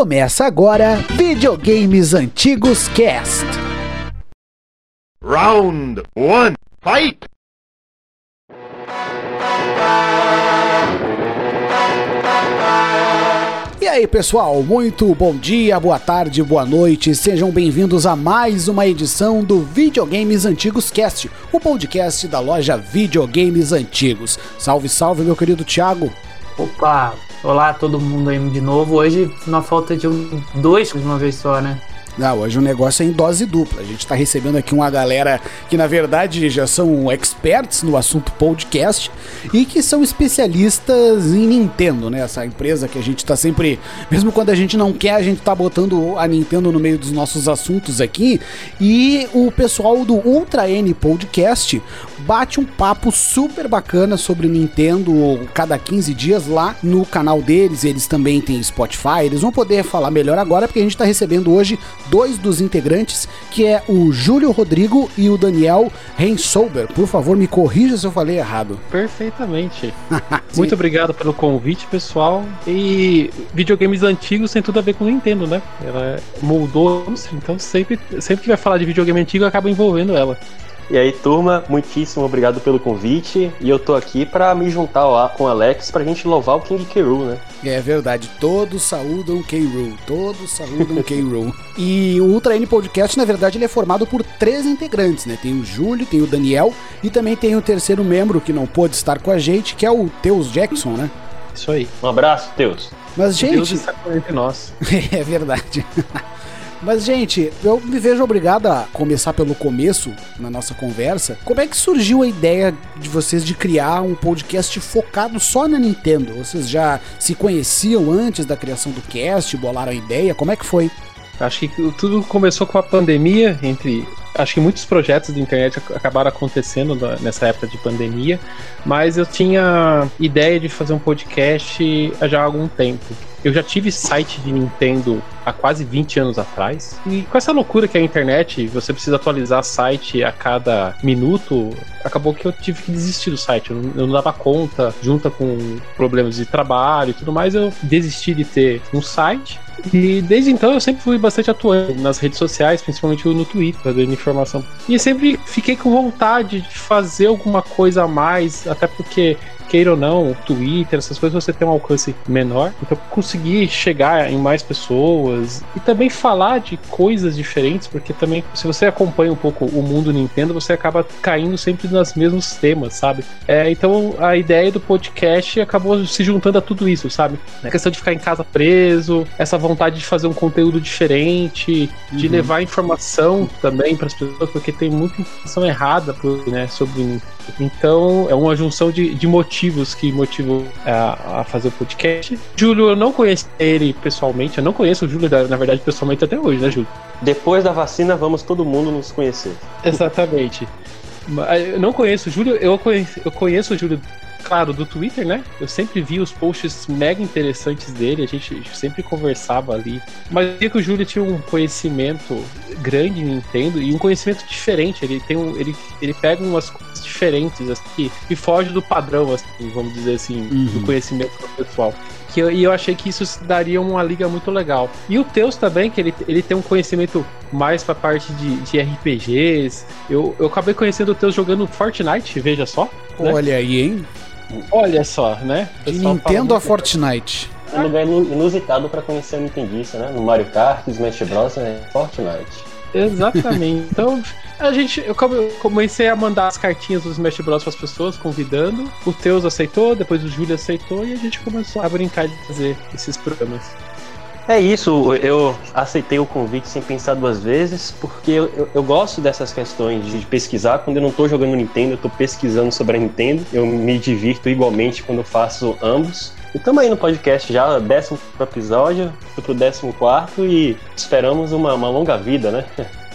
Começa agora Videogames Antigos Cast. Round 1, fight! E aí, pessoal, muito bom dia, boa tarde, boa noite. Sejam bem-vindos a mais uma edição do Videogames Antigos Cast, o podcast da loja Videogames Antigos. Salve, salve, meu querido Thiago. Opa, olá todo mundo aí de novo. Hoje na falta de um, dois de uma vez só, né? Hoje o negócio é em dose dupla. A gente está recebendo aqui uma galera que, na verdade, já são experts no assunto podcast e que são especialistas em Nintendo, né? Essa empresa que a gente está sempre, mesmo quando a gente não quer, a gente tá botando a Nintendo no meio dos nossos assuntos aqui. E o pessoal do Ultra N Podcast bate um papo super bacana sobre Nintendo cada 15 dias lá no canal deles. Eles também têm Spotify. Eles vão poder falar melhor agora porque a gente está recebendo hoje dois dos integrantes, que é o Júlio Rodrigo e o Daniel Rensober. Por favor, me corrija se eu falei errado. Perfeitamente. Muito obrigado pelo convite, pessoal. E videogames antigos tem tudo a ver com Nintendo, né? Ela moldou, então sempre, sempre que vai falar de videogame antigo, acaba envolvendo ela. E aí, turma, muitíssimo obrigado pelo convite. E eu tô aqui para me juntar lá com o Alex pra gente louvar o King K. Rool, né? É verdade, todos saúdam K. Rool, todos saúdam K. Rool. E o Ultra N Podcast, na verdade, ele é formado por três integrantes, né? Tem o Júlio, tem o Daniel e também tem o terceiro membro que não pôde estar com a gente, que é o Teus Jackson, né? Isso aí. Um abraço, Teus. Mas, gente. Deus está entre nós. é verdade. Mas, gente, eu me vejo obrigado a começar pelo começo na nossa conversa. Como é que surgiu a ideia de vocês de criar um podcast focado só na Nintendo? Vocês já se conheciam antes da criação do cast, bolaram a ideia? Como é que foi? Acho que tudo começou com a pandemia, entre. Acho que muitos projetos de internet acabaram acontecendo nessa época de pandemia, mas eu tinha ideia de fazer um podcast já há algum tempo. Eu já tive site de Nintendo há quase 20 anos atrás. E com essa loucura que é a internet, você precisa atualizar site a cada minuto, acabou que eu tive que desistir do site. Eu não, eu não dava conta, junta com problemas de trabalho e tudo mais, eu desisti de ter um site. E desde então eu sempre fui bastante atuante nas redes sociais, principalmente no Twitter, dando informação. E sempre fiquei com vontade de fazer alguma coisa a mais, até porque queira ou não, Twitter, essas coisas você tem um alcance menor. Então conseguir chegar em mais pessoas e também falar de coisas diferentes, porque também se você acompanha um pouco o mundo Nintendo, você acaba caindo sempre nos mesmos temas, sabe? É, então a ideia do podcast acabou se juntando a tudo isso, sabe? A questão de ficar em casa preso, essa vontade de fazer um conteúdo diferente, de Uhum. levar informação também para as pessoas, porque tem muita informação errada por, né, sobre Nintendo. Então, é uma junção de, de motivos que motivou a, a fazer o podcast. Júlio, eu não conheço ele pessoalmente, eu não conheço o Júlio, na verdade, pessoalmente até hoje, né, Júlio? Depois da vacina, vamos todo mundo nos conhecer. Exatamente. Eu não conheço o Júlio, eu conheço, eu conheço o Júlio, claro, do Twitter, né? Eu sempre vi os posts mega interessantes dele, a gente sempre conversava ali. Mas eu via que o Júlio tinha um conhecimento grande em Nintendo e um conhecimento diferente. Ele tem um, ele, ele pega umas coisas diferentes assim, e foge do padrão, assim, vamos dizer assim, do Uhum. conhecimento do pessoal. Que eu, e eu achei que isso daria uma liga muito legal. E o Teus também, que ele, ele tem um conhecimento mais pra parte de, de RPGs. Eu, eu acabei conhecendo o Teus jogando Fortnite, veja só. né? Olha aí, hein? Olha só, né? De Nintendo a Fortnite. É um lugar inu- inusitado para conhecer a Nintendista, né? No Mario Kart, Smash Bros. e Fortnite. Exatamente. Então, a gente, eu come- eu comecei a mandar as cartinhas dos Smash Bros para as pessoas, convidando. O Teus aceitou, depois o Júlio aceitou e a gente começou a brincar de fazer esses programas. É isso, eu aceitei o convite sem pensar duas vezes, porque eu, eu- eu gosto dessas questões de pesquisar. Quando eu não tô jogando Nintendo, eu tô pesquisando sobre a Nintendo. Eu me divirto igualmente quando eu faço ambos. E estamos aí no podcast já, décimo episódio, pro décimo quarto e esperamos uma, uma longa vida, né?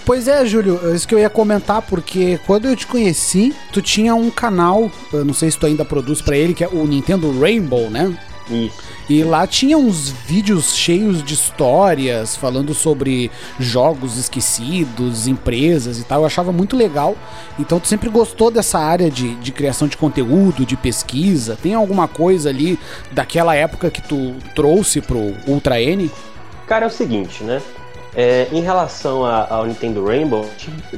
Pois é, Júlio, é isso que eu ia comentar, porque quando eu te conheci, tu tinha um canal, eu não sei se tu ainda produz pra ele, que é o Nintendo Rainbow, né? Isso. E lá tinha uns vídeos cheios de histórias falando sobre jogos esquecidos, empresas e tal. Eu achava muito legal. Então tu sempre gostou dessa área de, de criação de conteúdo, de pesquisa? Tem alguma coisa ali daquela época que tu trouxe pro Ultra N? Cara, é o seguinte, né? É, em relação ao Nintendo Rainbow,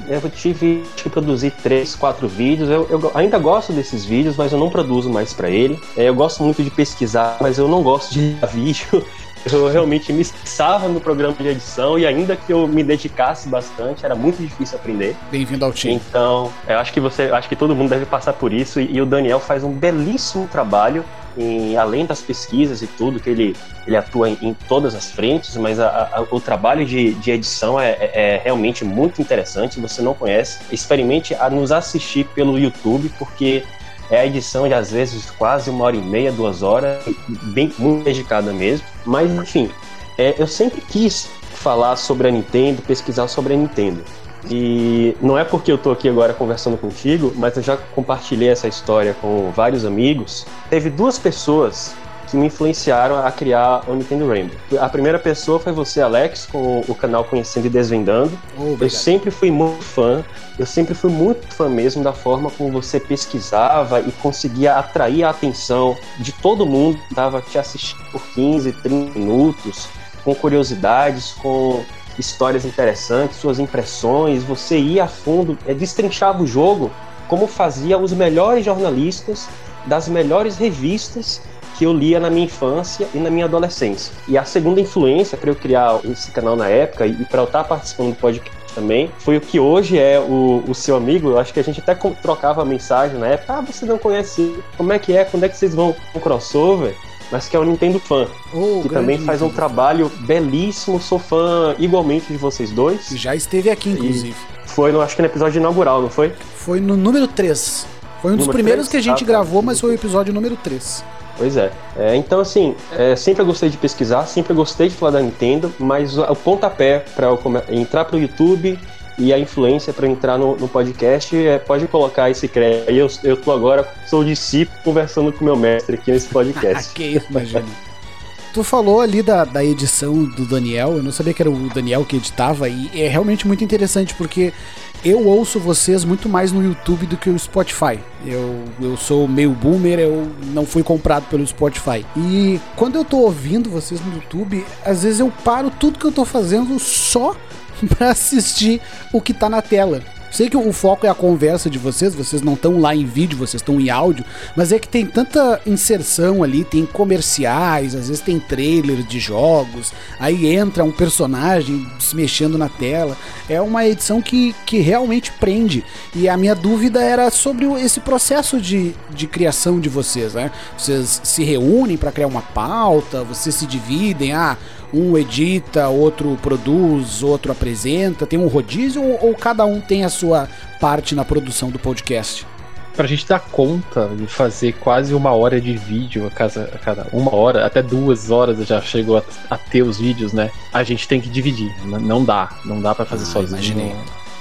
eu tive que produzir três, quatro vídeos. Eu, eu ainda gosto desses vídeos, mas eu não produzo mais para ele. É, eu gosto muito de pesquisar, mas eu não gosto de vídeo. Eu realmente me esforçava no programa de edição e ainda que eu me dedicasse bastante, era muito difícil aprender. Bem-vindo ao time. Então, eu acho que você, acho que todo mundo deve passar por isso e, e o Daniel faz um belíssimo trabalho em, além das pesquisas e tudo que ele, ele atua em, em todas as frentes, mas a- a- o trabalho de, de edição é, é- é realmente muito interessante. Se você não conhece, experimente a nos assistir pelo YouTube, porque é a edição de às vezes quase uma hora e meia, duas horas, bem muito dedicada mesmo. Mas enfim, é, eu sempre quis falar sobre a Nintendo, pesquisar sobre a Nintendo. E não é porque eu tô aqui agora conversando contigo, mas eu já compartilhei essa história com vários amigos. Teve duas pessoas que me influenciaram a criar o Nintendo Rainbow. A primeira pessoa foi você, Alex, com o canal Conhecendo e Desvendando. Ô, Eu sempre fui muito fã, eu sempre fui muito fã mesmo da forma como você pesquisava e conseguia atrair a atenção de todo mundo que estava te assistindo por 15, 30 minutos, com curiosidades, com histórias interessantes, suas impressões, você ia a fundo, é, destrinchava o jogo como fazia os melhores jornalistas das melhores revistas que eu lia na minha infância e na minha adolescência. E a segunda influência para eu criar esse canal na época e para eu estar participando do podcast também foi o que hoje é o, o seu amigo. Eu acho que a gente até trocava mensagem na época. Ah, você não conhece? Como é que é? Quando é que vocês vão com crossover? Mas que é o Nintendo Fã, Ô, que também faz um trabalho belíssimo. Sou fã igualmente de vocês dois. Já esteve aqui, inclusive. Foi, no, acho que no episódio inaugural, não foi? Foi no número 3. Foi um dos primeiros três? que a gente Ah, tá. gravou, mas foi o episódio número 3. Pois é. É, então, assim, é, sempre eu gostei de pesquisar, sempre eu gostei de falar da Nintendo, mas o, pontapé para entrar pro YouTube e a influência para entrar no, no podcast é, pode colocar esse crédito. Eu, eu tô agora, sou discípulo, conversando com meu mestre aqui nesse Ah, podcast. que isso, imagina. Tu falou ali da, da edição do Daniel, eu não sabia que era o Daniel que editava, e é realmente muito interessante porque eu ouço vocês muito mais no YouTube do que o Spotify. Eu, eu sou meio boomer, eu não fui comprado pelo Spotify. E quando eu tô ouvindo vocês no YouTube, às vezes eu paro tudo que eu tô fazendo só pra assistir o que tá na tela. Sei que o foco é a conversa de vocês, vocês não estão lá em vídeo, vocês estão em áudio, mas é que tem tanta inserção ali, tem comerciais, às vezes tem trailer de jogos, aí entra um personagem se mexendo na tela. É uma edição que, que realmente prende. E a minha dúvida era sobre esse processo de, de criação de vocês, né? Vocês se reúnem para criar uma pauta, vocês se dividem, ah, um edita, outro produz, outro apresenta, tem um rodízio ou, ou cada um tem a sua parte na produção do podcast? Pra gente dar conta de fazer quase uma hora de vídeo a cada, a cada uma hora, até duas horas já chegou a, a ter os vídeos, né? A gente tem que dividir. Não dá. Não dá pra fazer Ah, sozinho. imaginei.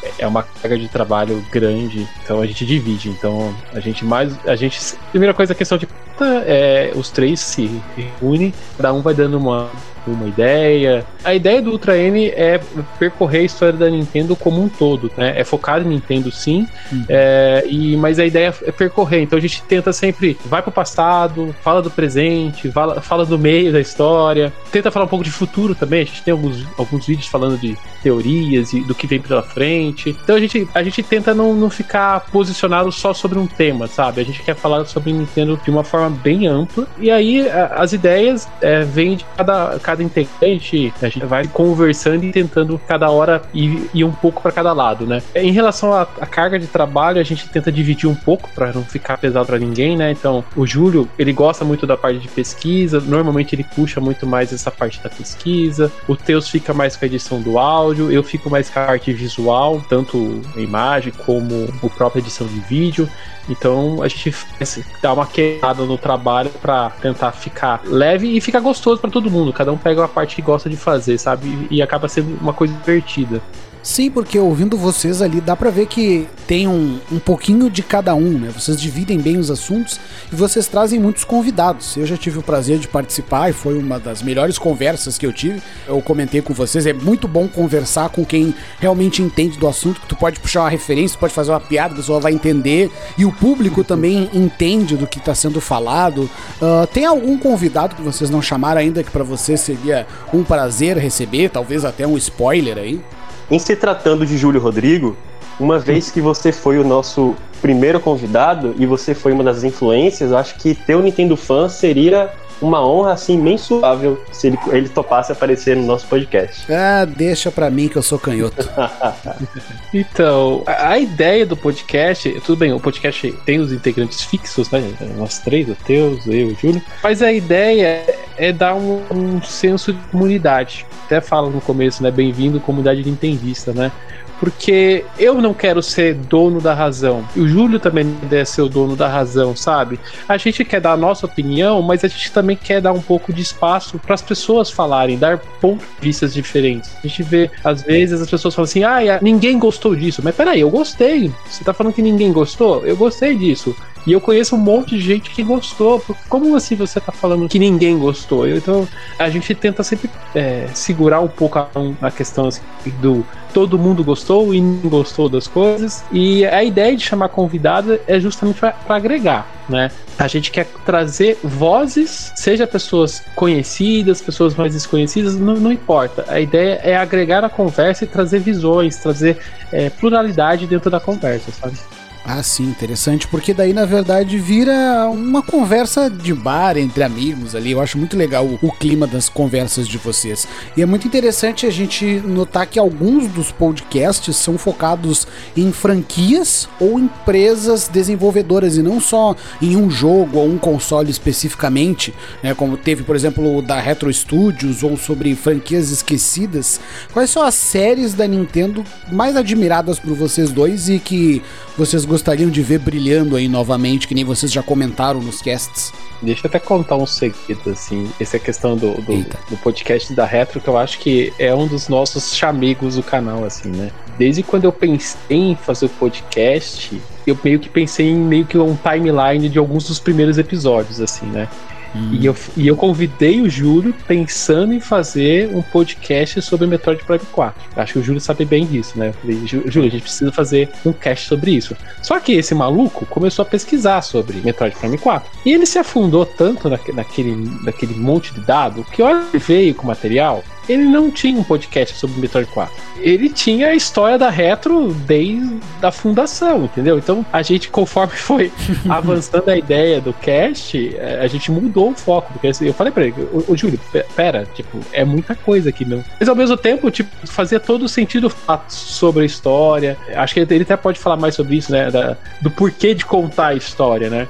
É- É uma carga de trabalho grande, então a gente divide. Então a gente mais. A gente. Primeira coisa, a questão de. É, os três se reúnem, cada um vai dando uma, uma ideia. A ideia do Ultra N é percorrer a história da Nintendo como um todo, né? É focado em Nintendo sim, é, e, mas a ideia é percorrer. Então a gente tenta sempre vai pro passado, fala do presente, fala, fala do meio da história, tenta falar um pouco de futuro também. A gente tem alguns, alguns vídeos falando de teorias e do que vem pela frente. Então a gente, a gente tenta não, não ficar posicionado só sobre um tema, sabe? A gente quer falar sobre Nintendo de uma forma bem ampla. E aí a- as ideias é, vêm de cada, cada integrante, a gente vai conversando e tentando cada hora ir, ir um pouco para cada lado, né? Em relação à, à carga de trabalho, a gente tenta dividir um pouco para não ficar pesado para ninguém, né? Então, o Júlio, ele gosta muito da parte de pesquisa, normalmente ele puxa muito mais essa parte da pesquisa. O Teus fica mais com a edição do áudio, eu fico mais com a parte visual, tanto a imagem como a própria edição de vídeo. Então a gente faz- dá uma quebrada no trabalho pra tentar ficar leve e ficar gostoso pra todo mundo. Cada um pega uma parte que gosta de fazer, sabe? E acaba sendo uma coisa divertida. Sim, porque ouvindo vocês ali dá pra ver que tem um, um pouquinho de cada um, né? Vocês dividem bem os assuntos e vocês trazem muitos convidados. Eu já tive o prazer de participar e foi uma das melhores conversas que eu tive. Eu comentei com vocês, é muito bom conversar com quem realmente entende do assunto, que tu pode puxar uma referência, pode fazer uma piada, a pessoa vai entender e o público também entende do que está sendo falado. Uh, tem algum convidado que vocês não chamaram ainda que para você seria um prazer receber, talvez até um spoiler aí? Em se tratando de Júlio Rodrigo, uma vez que você foi o nosso primeiro convidado e você foi uma das influências, acho que ter o Nintendo Fan seria uma honra assim mensurável se ele, ele topasse aparecer no nosso podcast. Ah, deixa pra mim que eu sou canhoto. então, a, a, ideia do podcast, tudo bem, o podcast tem os integrantes fixos, né? Nós três, o Teus, eu, o Júlio. Mas a ideia é dar um, um senso de comunidade. Até fala no começo, né? Bem-vindo, comunidade de entendista, né? Porque eu não quero ser dono da razão. E o Júlio também não deve ser o dono da razão, sabe? A gente quer dar a nossa opinião, mas a gente também quer dar um pouco de espaço para as pessoas falarem, dar pontos de vista diferentes. A gente vê, às vezes, as pessoas falam assim: ah, ninguém gostou disso. Mas peraí, eu gostei. Você tá falando que ninguém gostou? Eu gostei disso. E eu conheço um monte de gente que gostou. Como assim você tá falando que ninguém gostou? Então a gente tenta sempre é, segurar um pouco a, a questão assim, do todo mundo gostou e não gostou das coisas. E a ideia de chamar convidado é justamente para agregar, né? A gente quer trazer vozes, seja pessoas conhecidas, pessoas mais desconhecidas, não, não importa. A ideia é agregar a conversa e trazer visões, trazer é, pluralidade dentro da conversa, sabe? Ah, sim, interessante, porque daí na verdade vira uma conversa de bar entre amigos ali. Eu acho muito legal o, clima das conversas de vocês. E é muito interessante a gente notar que alguns dos podcasts são focados em franquias ou empresas desenvolvedoras e não só em um jogo ou um console especificamente, né? Como teve, por exemplo, o da Retro Studios ou sobre franquias esquecidas. Quais são as séries da Nintendo mais admiradas por vocês dois e que vocês gostariam de ver brilhando aí novamente, que nem vocês já comentaram nos casts? Deixa eu até contar um segredo, assim. Essa é a questão do, do, do, podcast da Retro, que eu acho que é um dos nossos chamigos do canal, assim, né? Desde quando eu pensei em fazer o podcast, eu meio que pensei em meio que um timeline de alguns dos primeiros episódios, assim, né? E, eu, e eu convidei o Júlio pensando em fazer um podcast sobre Metroid Prime 4. Acho que o Júlio sabe bem disso, né? Eu falei, Júlio, a gente precisa fazer um cast sobre isso. Só que esse maluco começou a pesquisar sobre Metroid Prime 4. E ele se afundou tanto naquele, naquele monte de dados que, olha, veio com material ele não tinha um podcast sobre Metroid 4. Ele tinha a história da Retro desde a fundação, entendeu? Então, a gente, conforme foi avançando a ideia do cast, é, a gente mudou o foco. Porque assim, eu falei pra ele, ô, ô Júlio, pera, tipo, é muita coisa aqui, não. Mas ao mesmo tempo, tipo, fazia todo o sentido sobre a história. Acho que ele até pode falar mais sobre isso, né? Da, do porquê de contar a história, né?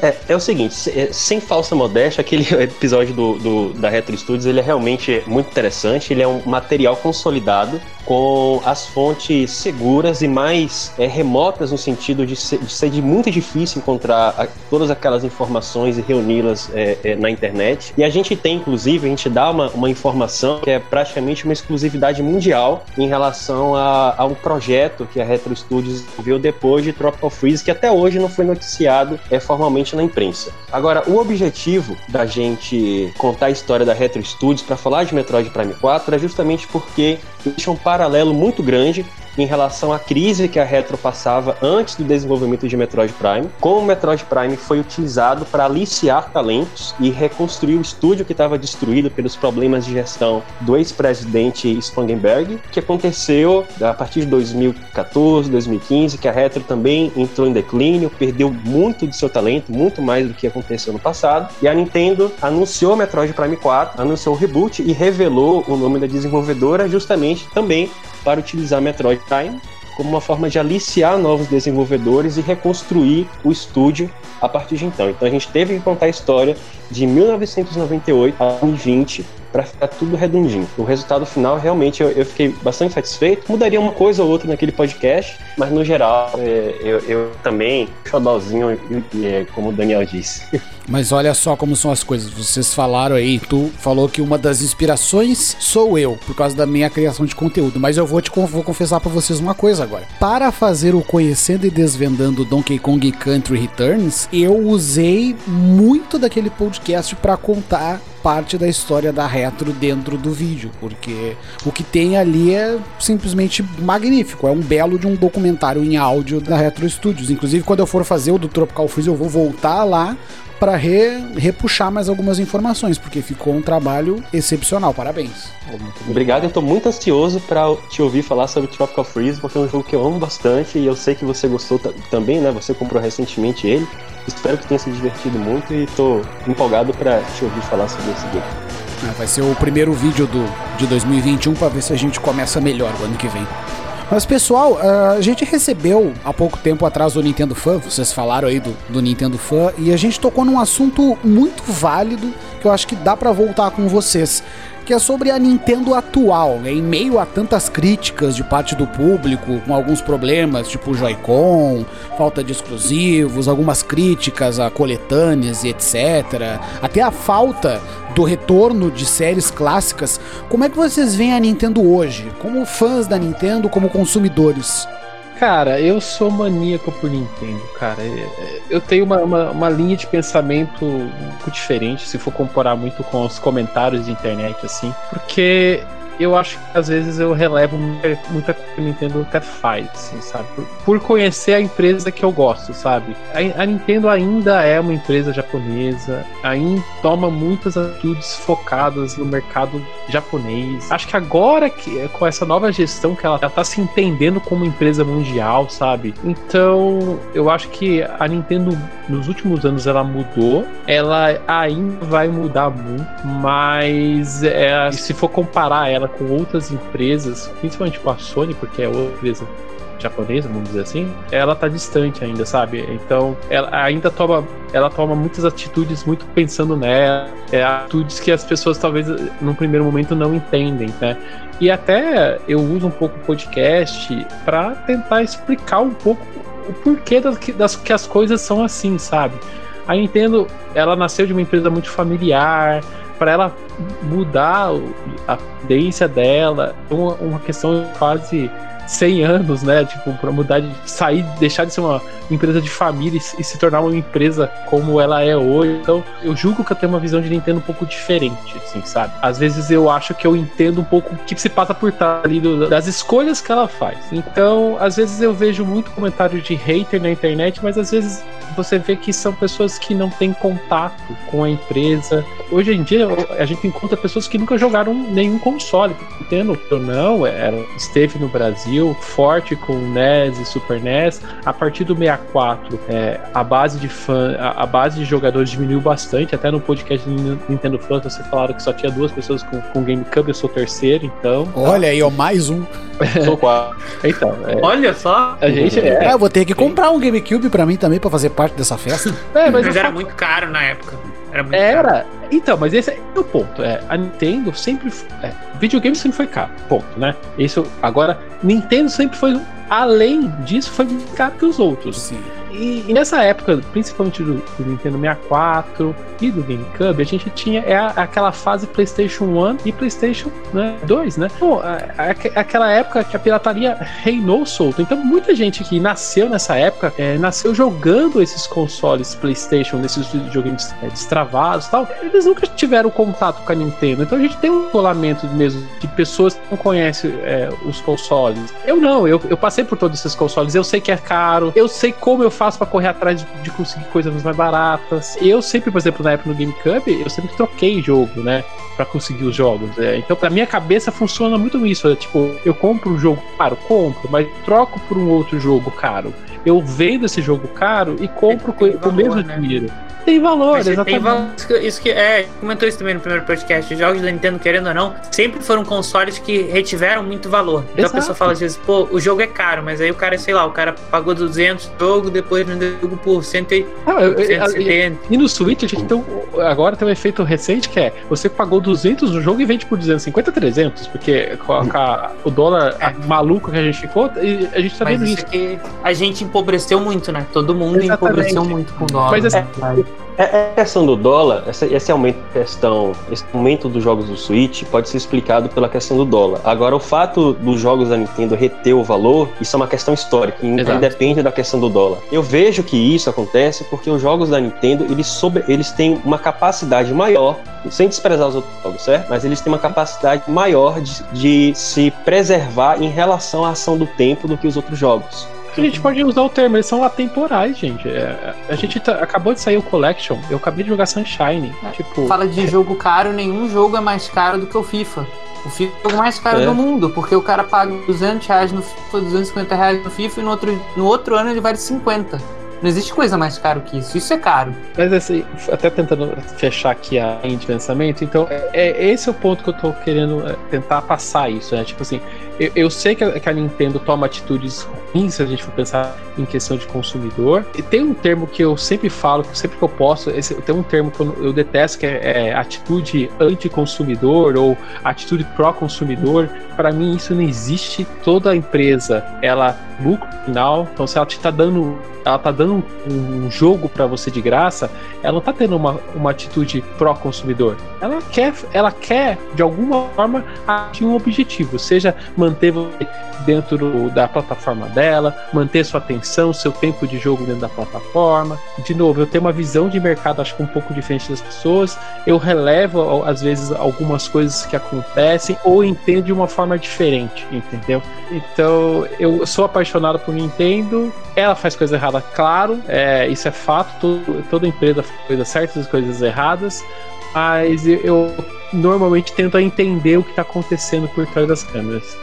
É, é o seguinte, é, sem falsa modéstia, aquele episódio do, do, da Retro Studios ele é realmente muito interessante, ele é um material consolidado com as fontes seguras e mais é, remotas no sentido de ser, de ser muito difícil encontrar a, todas aquelas informações e reuni-las é, é, na internet. E a gente tem, inclusive, a gente dá uma, uma informação que é praticamente uma exclusividade mundial em relação a, a um projeto que a Retro Studios viu depois de Tropical Freeze, que até hoje não foi noticiado é, formalmente na imprensa. Agora, o objetivo da gente contar a história da Retro Studios para falar de Metroid Prime 4 é justamente porque existe um paralelo muito grande em relação à crise que a Retro passava antes do desenvolvimento de Metroid Prime, como Metroid Prime foi utilizado para aliciar talentos e reconstruir o estúdio que estava destruído pelos problemas de gestão do ex-presidente Spangenberg, que aconteceu a partir de 2014, 2015, que a Retro também entrou em declínio, perdeu muito de seu talento, muito mais do que aconteceu no passado, e a Nintendo anunciou Metroid Prime 4, anunciou o reboot e revelou o nome da desenvolvedora justamente também para utilizar Metroid Prime como uma forma de aliciar novos desenvolvedores e reconstruir o estúdio a partir de então. Então a gente teve que contar a história de 1998 a 2020 para ficar tudo redondinho. O resultado final, realmente, eu, eu, fiquei bastante satisfeito. Mudaria uma coisa ou outra naquele podcast, mas no geral, é, eu, eu, também, xodózinho, é, como o Daniel disse. Mas olha só como são as coisas. Vocês falaram aí, tu falou que uma das inspirações sou eu, por causa da minha criação de conteúdo. Mas eu vou te vou confessar para vocês uma coisa agora. Para fazer o Conhecendo e Desvendando Donkey Kong Country Returns, eu usei muito daquele podcast para contar parte da história da Retro dentro do vídeo, porque o que tem ali é simplesmente magnífico, é um belo de um documentário em áudio da Retro Studios. Inclusive, quando eu for fazer o do Tropical Freeze, eu vou voltar lá para re, repuxar mais algumas informações, porque ficou um trabalho excepcional. Parabéns. Obrigado, eu tô muito ansioso para te ouvir falar sobre Tropical Freeze, porque é um jogo que eu amo bastante e eu sei que você gostou também, né? Você comprou recentemente ele. Espero que tenha se divertido muito e tô empolgado para te ouvir falar sobre esse jogo. É, vai ser o primeiro vídeo do, de 2021 para ver se a gente começa melhor o ano que vem. Mas pessoal, a gente recebeu há pouco tempo atrás o Nintendo Fan, vocês falaram aí do, do Nintendo Fan, e a gente tocou num assunto muito válido que eu acho que dá para voltar com vocês que é sobre a Nintendo atual, né? em meio a tantas críticas de parte do público, com alguns problemas, tipo Joy-Con, falta de exclusivos, algumas críticas a coletâneas e etc. Até a falta do retorno de séries clássicas. Como é que vocês veem a Nintendo hoje, como fãs da Nintendo, como consumidores? Cara, eu sou maníaco por Nintendo, cara. É, é, eu tenho uma, uma, uma, linha de pensamento um pouco diferente, se for comparar muito com os comentários de internet, assim. Porque eu acho que às vezes eu relevo muita, coisa que a Nintendo até faz, assim, sabe? Por, por, conhecer a empresa que eu gosto, sabe? A, a, Nintendo ainda é uma empresa japonesa, ainda toma muitas atitudes focadas no mercado japonês. Acho que agora que com essa nova gestão que ela, ela tá se entendendo como empresa mundial, sabe? Então, eu acho que a Nintendo nos últimos anos ela mudou, ela ainda vai mudar muito, mas é, se for comparar ela com outras empresas, principalmente com a Sony, porque é outra empresa japonesa, vamos dizer assim, ela tá distante ainda, sabe? Então, ela ainda toma, ela toma muitas atitudes muito pensando nela, é, atitudes que as pessoas talvez num primeiro momento não entendem, né? E até eu uso um pouco o podcast para tentar explicar um pouco o porquê das, das que as coisas são assim, sabe? A Nintendo, ela nasceu de uma empresa muito familiar, para ela mudar a tendência dela, uma, uma questão quase 100 anos, né? Tipo, para mudar de sair, deixar de ser uma empresa de família e, se tornar uma empresa como ela é hoje. Então, eu julgo que eu tenho uma visão de Nintendo um pouco diferente, assim, sabe? Às vezes eu acho que eu entendo um pouco o que se passa por trás ali do, das escolhas que ela faz. Então, às vezes eu vejo muito comentário de hater na internet, mas às vezes você vê que são pessoas que não têm contato com a empresa. Hoje em dia, a gente encontra pessoas que nunca jogaram nenhum console. Nintendo ou não, era, esteve no Brasil forte com NES e Super NES. A partir do 64 64, é, a base de fã, a, a, base de jogadores diminuiu bastante. Até no podcast do Nintendo Fãs você falaram que só tinha duas pessoas com, com GameCube, eu sou o terceiro, então. Olha aí, ó, mais um. sou quatro. Então, é, olha só. A gente é. é eu vou ter que comprar um GameCube pra mim também pra fazer parte dessa festa. É, mas, mas era muito caro na época. Era muito era. Caro. Então, mas esse é o ponto. É, a Nintendo sempre. É, videogame sempre foi caro. Ponto, né? Isso. Agora, Nintendo sempre foi além disso, foi mais caro que os outros. Sim. E, e, nessa época, principalmente do, do, Nintendo 64 e do GameCube, a gente tinha é aquela fase PlayStation 1 e PlayStation né, 2, né? Bom, a, a, aquela época que a pirataria reinou solto. Então, muita gente que nasceu nessa época é, nasceu jogando esses consoles PlayStation, nesses videogames é, destravados e tal. Eles nunca tiveram contato com a Nintendo. Então, a gente tem um rolamento mesmo de pessoas que não conhecem é, os consoles. Eu não, eu, eu passei por todos esses consoles. Eu sei que é caro, eu sei como eu faço para correr atrás de, de, conseguir coisas mais baratas. Eu sempre, por exemplo, na época no GameCube, eu sempre troquei jogo, né? Pra conseguir os jogos. É. Então, pra minha cabeça funciona muito isso. É, tipo, eu compro um jogo caro, compro, mas troco por um outro jogo caro. Eu vendo esse jogo caro e compro com, o mesmo né? dinheiro. Retém valor, tem exatamente. valor. Isso que, isso que- é, comentou isso também no primeiro podcast. Os jogos da Nintendo, querendo ou não, sempre foram consoles que retiveram muito valor. Então Exato. a pessoa fala às vezes, pô, o jogo é caro, mas aí o cara, sei lá, o cara pagou 200 no jogo, depois vendeu o jogo por 100, Ah, eu- eu- eu- 170. E no Switch a gente tem um, agora tem um efeito recente que é você pagou 200 no jogo e vende por 250, 300, porque com a- com a- o dólar É. maluco que a gente ficou, a gente tá vendo isso a gente empobreceu muito, né? Todo mundo Exatamente. empobreceu muito com o dólar. Mas assim, é a questão do dólar, esse aumento, questão, esse aumento dos jogos do Switch pode ser explicado pela questão do dólar. Agora, o fato dos jogos da Nintendo reter o valor, isso é uma questão histórica, e Exato. independe da questão do dólar. Eu vejo que isso acontece porque os jogos da Nintendo, eles, sobre, eles têm uma capacidade maior, sem desprezar os outros jogos, certo? Mas eles têm uma capacidade maior de, de se preservar em relação à ação do tempo do que os outros jogos. A gente pode usar o termo, eles são atemporais, gente. É, a gente tá- acabou de sair o Collection, eu acabei de jogar Sunshine. Tipo, Fala de jogo caro, nenhum jogo é mais caro do que o FIFA. O FIFA é o jogo mais caro É. do mundo, porque o cara paga 200 reais no FIFA, 250 reais no FIFA e no outro, no outro ano ele vale 50. Não existe coisa mais caro que isso. Isso é caro. Mas assim, até tentando fechar aqui a linha de pensamento, então é, é- esse é o ponto que eu tô querendo é, tentar passar isso, né? Tipo assim, eu, eu sei que a, que a Nintendo toma atitudes ruins se a gente for pensar em questão de consumidor. E tem um termo que eu sempre falo, que sempre que eu posso, esse, tem um termo que eu, eu detesto, que é, é atitude anticonsumidor ou atitude pró-consumidor. Para mim, isso não existe. Toda empresa, ela lucro final, então se ela te tá dando ela tá dando um, um jogo para você de graça, ela não tá tendo uma, uma atitude pró-consumidor. Ela quer, ela quer, de alguma forma, atingir um objetivo, seja manter você dentro da plataforma dela, manter sua atenção, seu tempo de jogo dentro da plataforma. De novo, eu tenho uma visão de mercado, acho que um pouco diferente das pessoas. Eu relevo, às vezes, algumas coisas que acontecem, ou entendo de uma forma diferente, entendeu? Então, eu sou apaixonado por Nintendo. Ela faz coisa errada, claro, é, isso é fato. todo- toda empresa faz coisas certas e coisas erradas. Mas eu normalmente tento entender o que está acontecendo por trás das câmeras.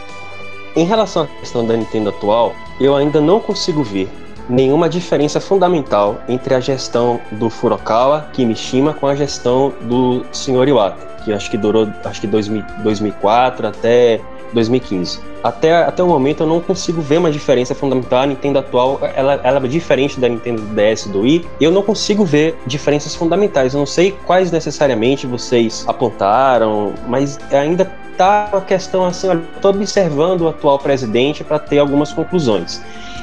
Em relação à questão da Nintendo atual, eu ainda não consigo ver nenhuma diferença fundamental entre a gestão do Furukawa Kimishima com a gestão do Sr. Iwata, que acho que durou acho que 2000 2004 até 2015. Até, até o momento eu não consigo ver uma diferença fundamental. A Nintendo atual ela, ela é diferente da Nintendo DS do Wii. Eu não consigo ver diferenças fundamentais. Eu não sei quais necessariamente vocês apontaram, mas ainda tá uma questão assim, olha, tô observando o atual presidente para ter algumas conclusões.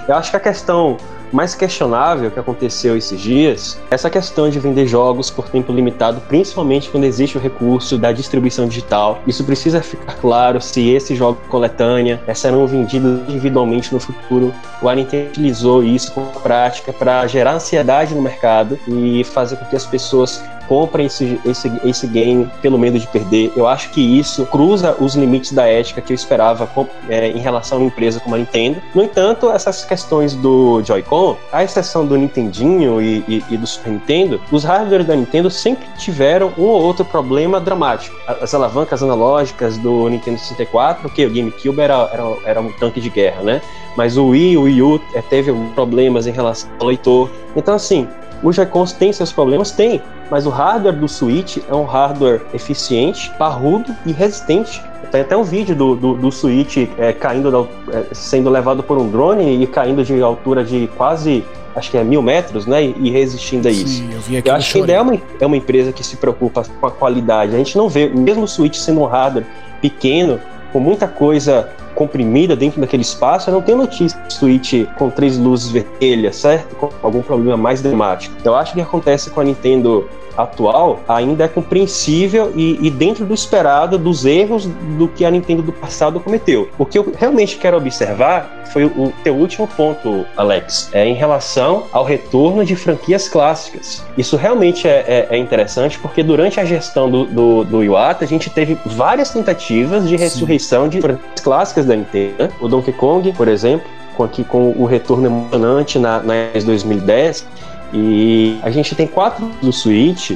Eu acho que a questão mais questionável que aconteceu esses dias é essa questão de vender jogos por tempo limitado, principalmente quando existe o recurso da distribuição digital. Isso precisa ficar claro se esse jogo coletânea eh, serão vendidos individualmente no futuro. O Nintendo utilizou isso como prática para gerar ansiedade no mercado e fazer com que as pessoas comprem esse, esse, esse game pelo medo de perder. Eu acho que isso cruza os limites da ética que eu esperava com- é, em relação a uma empresa como a Nintendo. No entanto, essas questões do Joy-Con, à exceção do Nintendinho e, e- e do Super Nintendo, os hardware da Nintendo sempre tiveram um ou outro problema dramático. As alavancas analógicas do Nintendo 64, que o GameCube era, era, era um tanque de guerra, né? Mas o Wii, o Wii U eh, teve problemas em relação ao leitor. Então, assim, os Joy-Cons têm seus problemas? Tem. Mas o hardware do Switch é um hardware eficiente, parrudo e resistente. Tem até um vídeo do, do, do Switch é, caindo, da- é, sendo levado por um drone e caindo de altura de quase, acho que é mil metros, né? E, resistindo a isso. Sim, eu vi aqui Eu no acho que ainda é uma, é uma empresa que se preocupa com a qualidade. A gente não vê, mesmo o Switch sendo um hardware pequeno, com muita coisa comprimida dentro daquele espaço, eu não tenho notícia de Switch com três luzes vermelhas, certo? Com algum problema mais dramático. Eu acho que acontece com a Nintendo atual ainda é compreensível e, e dentro do esperado dos erros do que a Nintendo do passado cometeu. O que eu realmente quero observar foi o teu último ponto, Alex, é em relação ao retorno de franquias clássicas. Isso realmente é, é- é interessante porque durante a gestão do, do, do Iwata a gente teve várias tentativas de ressurreição de franquias clássicas da Nintendo. né? O Donkey Kong, por exemplo, com, aqui, com o retorno emocionante na, na 2010. E a gente tem quatro do Switch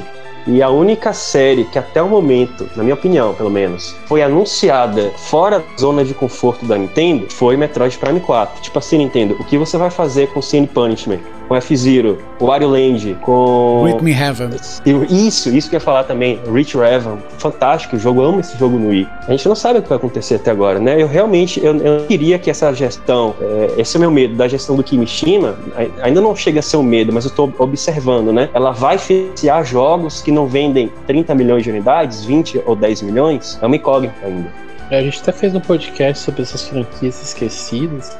e a única série que até o momento, na minha opinião, pelo menos, foi anunciada fora da zona de conforto da Nintendo foi Metroid Prime 4. Tipo assim, Nintendo, o que você vai fazer com Sin Punishment? Com F-Zero, Wario Land, com. Rhythm Heaven. Isso, isso que eu ia falar também. Rich Raven, fantástico o jogo, eu amo esse jogo no Wii. A gente não sabe o que vai acontecer até agora, né? Eu realmente eu, eu queria que essa gestão, é, esse é o meu medo, da gestão do Kimishima, ainda não chega a ser um medo, mas eu tô observando, né? Ela vai financiar jogos que não vendem 30 milhões de unidades, 20 ou 10 milhões? É uma incógnita ainda. É, a gente até fez um podcast sobre essas franquias esquecidas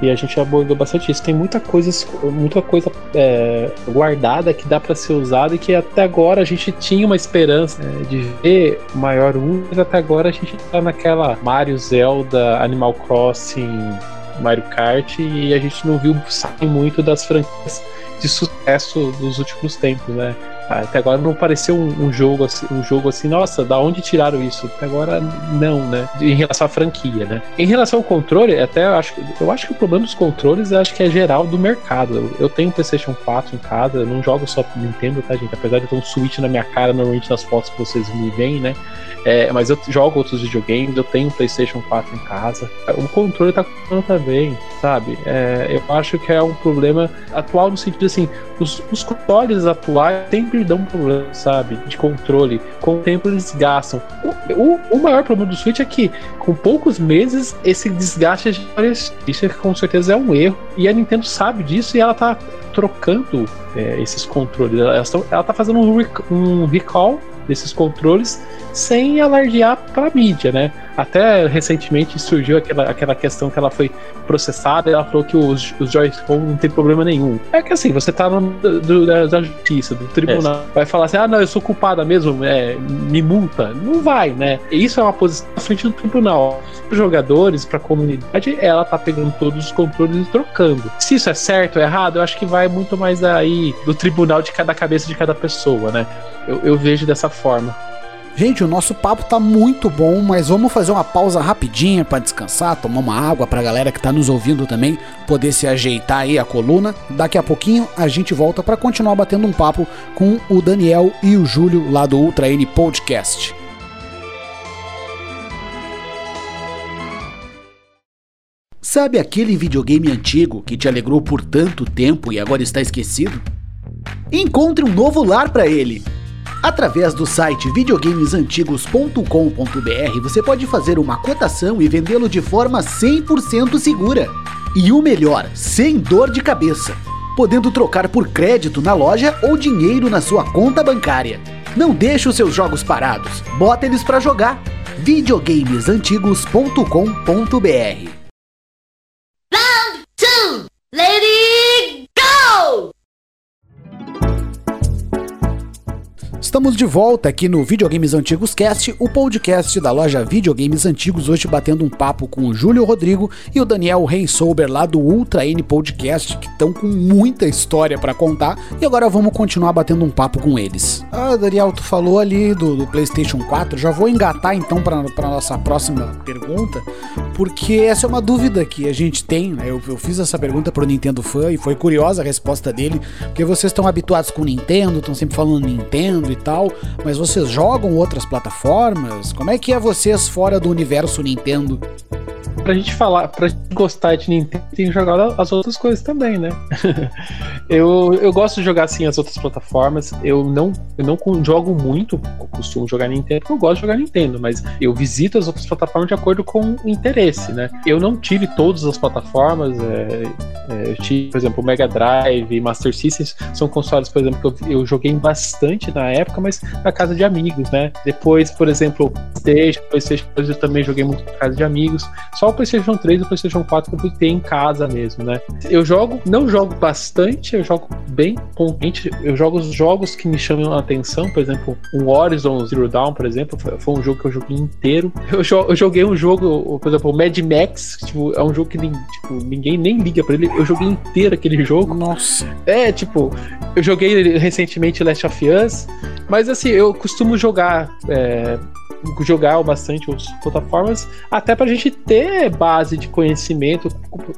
e a gente abordou bastante isso. Tem muita coisa, muita coisa é, guardada que dá para ser usada e que até agora a gente tinha uma esperança é, de ver maior um, mas até agora a gente tá naquela Mario, Zelda, Animal Crossing, Mario Kart e a gente não viu sair muito das franquias de sucesso dos últimos tempos, né? Até agora não pareceu um, um, jogo assim, um jogo assim, nossa, da onde tiraram isso? Até agora não, né? Em relação à franquia, né? Em relação ao controle, até eu acho, eu acho que o problema dos controles eu acho que é geral do mercado. Eu, eu tenho um PlayStation 4 em casa, eu não jogo só Nintendo, tá, gente? Apesar de ter um Switch na minha cara normalmente nas fotos que vocês me veem, né? É, mas eu jogo outros videogames, eu tenho um PlayStation 4 em casa. O controle tá funcionando também, sabe? É, eu acho que é um problema atual no sentido assim, os, os consoles atuais sempre dão um problema, sabe? De controle. Com o tempo eles gastam. O, o, o maior problema do Switch é que, com poucos meses, esse desgaste já aparece. Isso com certeza é um erro. E a Nintendo sabe disso e ela tá trocando é, esses controles. Ela, ela tá fazendo um, rec um recall desses controles sem alardear para a mídia, né? Até recentemente surgiu aquela, aquela questão que ela foi processada e ela falou que os, os Joy-Con não tem problema nenhum. É que assim, você tá no, do, da, da, justiça, do tribunal, é. vai falar assim, ah, não, eu sou culpada mesmo, é, me multa. Não vai, né? Isso é uma posição à frente do tribunal. Para os jogadores, para a comunidade, ela tá pegando todos os controles e trocando. Se isso é certo ou errado, eu acho que vai muito mais aí do tribunal de cada cabeça de cada pessoa, né? eu, eu vejo dessa forma. Gente, o nosso papo tá muito bom, mas vamos fazer uma pausa rapidinha para descansar, tomar uma água pra galera que tá nos ouvindo também poder se ajeitar aí a coluna. Daqui a pouquinho a gente volta para continuar batendo um papo com o Daniel e o Júlio lá do Ultra N Podcast. Sabe aquele videogame antigo que te alegrou por tanto tempo e agora está esquecido? Encontre um novo lar para ele. Através do site videogamesantigos.com.br você pode fazer uma cotação e vendê-lo de forma 100% segura. E o melhor, sem dor de cabeça, podendo trocar por crédito na loja ou dinheiro na sua conta bancária. Não deixe os seus jogos parados, bota eles para jogar. videogamesantigos.com.br Round 2, Lady Estamos de volta aqui no Videogames Antigos Cast, o podcast da loja Videogames Antigos, hoje batendo um papo com o Júlio Rodrigo e o Daniel Reinsolber lá do Ultra N Podcast, que estão com muita história para contar, e agora vamos continuar batendo um papo com eles. Ah, Daniel, tu falou ali do, do PlayStation 4, já vou engatar então para nossa próxima pergunta, porque essa é uma dúvida que a gente tem, né? eu, eu fiz essa pergunta pro Nintendo Fan e foi curiosa a resposta dele, porque vocês estão habituados com Nintendo, estão sempre falando Nintendo e tal, mas vocês jogam outras plataformas? Como é que é vocês fora do universo Nintendo? Pra gente falar, pra gente gostar de Nintendo, tem que jogar as outras coisas também, né? eu, eu gosto de jogar assim as outras plataformas. Eu não, eu não jogo muito, eu costumo jogar Nintendo, eu gosto de jogar Nintendo, mas eu visito as outras plataformas de acordo com o interesse, né? Eu não tive todas as plataformas, é, é, eu tive, por exemplo, o Mega Drive Master System, são consoles, por exemplo, que eu, eu joguei bastante na época, mas na casa de amigos, né? Depois, por exemplo, o PlayStation, PlayStation 2 eu também joguei muito na casa de amigos. Só o PlayStation 3 e o PlayStation 4 que eu fui ter em casa mesmo, né? Eu jogo, não jogo bastante, eu jogo bem contente. Eu jogo os jogos que me chamam a atenção, por exemplo, um Horizon Zero Dawn, por exemplo, foi, um jogo que eu joguei inteiro. Eu, jo eu, joguei um jogo, por exemplo, o Mad Max, tipo, é um jogo que nem, tipo, ninguém nem liga pra ele. Eu joguei inteiro aquele jogo. Nossa. É, tipo, eu joguei recentemente Last of Us, mas assim, eu costumo jogar. É, jogar bastante outras plataformas, até pra gente ter base de conhecimento.